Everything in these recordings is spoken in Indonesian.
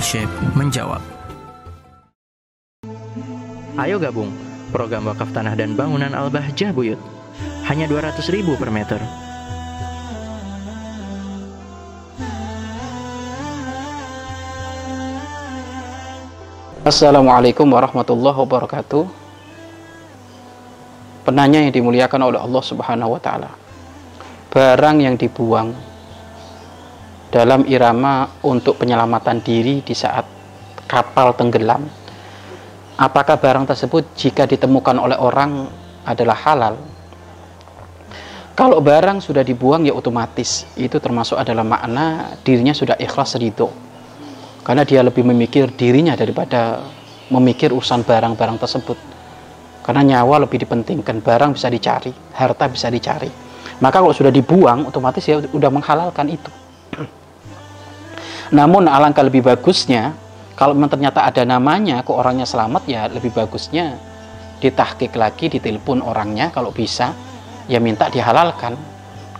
Syekh menjawab. Ayo gabung program wakaf tanah dan bangunan Al-Bahjah Buyut. Hanya 200 ribu per meter. Assalamualaikum warahmatullahi wabarakatuh. Penanya yang dimuliakan oleh Allah Subhanahu wa taala. Barang yang dibuang dalam irama untuk penyelamatan diri di saat kapal tenggelam. Apakah barang tersebut jika ditemukan oleh orang adalah halal? Kalau barang sudah dibuang ya otomatis. Itu termasuk adalah makna dirinya sudah ikhlas ridho. Karena dia lebih memikir dirinya daripada memikir urusan barang-barang tersebut. Karena nyawa lebih dipentingkan. Barang bisa dicari harta bisa dicari. Maka kalau sudah dibuang otomatis ya sudah menghalalkan itu namun alangkah lebih bagusnya kalau memang ternyata ada namanya kok orangnya selamat ya lebih bagusnya ditahkik lagi ditelepon orangnya kalau bisa ya minta dihalalkan.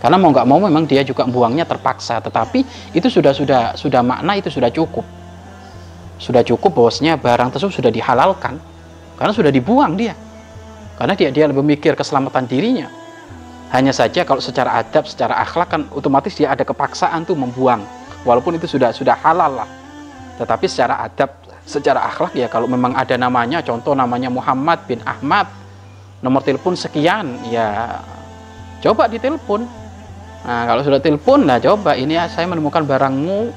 Karena mau nggak mau memang dia juga buangnya terpaksa. Tetapi itu sudah sudah sudah makna itu sudah cukup. Sudah cukup bosnya barang tersebut sudah dihalalkan. Karena sudah dibuang dia. Karena dia dia lebih mikir keselamatan dirinya. Hanya saja kalau secara adab secara akhlak kan otomatis dia ada kepaksaan tuh membuang walaupun itu sudah sudah halal lah tetapi secara adab secara akhlak ya kalau memang ada namanya contoh namanya Muhammad bin Ahmad nomor telepon sekian ya coba ditelepon Nah, kalau sudah telepon, nah coba ini ya, saya menemukan barangmu,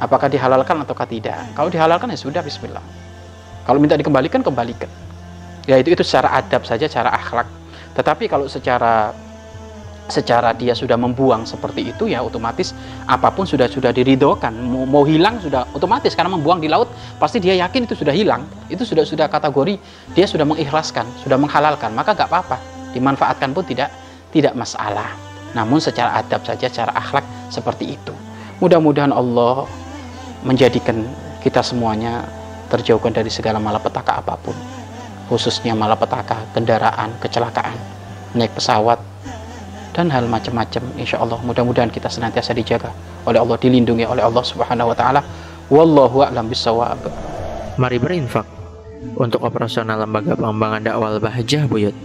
apakah dihalalkan atau tidak? Kalau dihalalkan ya sudah, Bismillah. Kalau minta dikembalikan, kembalikan. Ya itu itu secara adab saja, secara akhlak. Tetapi kalau secara secara dia sudah membuang seperti itu ya otomatis apa pun sudah sudah diridokan mau, mau hilang sudah otomatis karena membuang di laut pasti dia yakin itu sudah hilang itu sudah sudah kategori dia sudah mengikhlaskan sudah menghalalkan maka gak apa-apa dimanfaatkan pun tidak tidak masalah namun secara adab saja, secara akhlak seperti itu. Mudah-mudahan Allah menjadikan kita semuanya terjauhkan dari segala malapetaka apa pun. Khususnya malapetaka, kendaraan, kecelakaan, naik pesawat, dan hal macam-macam. Insya Allah mudah-mudahan kita senantiasa dijaga oleh Allah, dilindungi oleh Allah Subhanahu Wa Taala. Wallahu a'lam bishawab. Mari berinfak untuk operasional lembaga pengembangan dakwah Bahjah Buyut.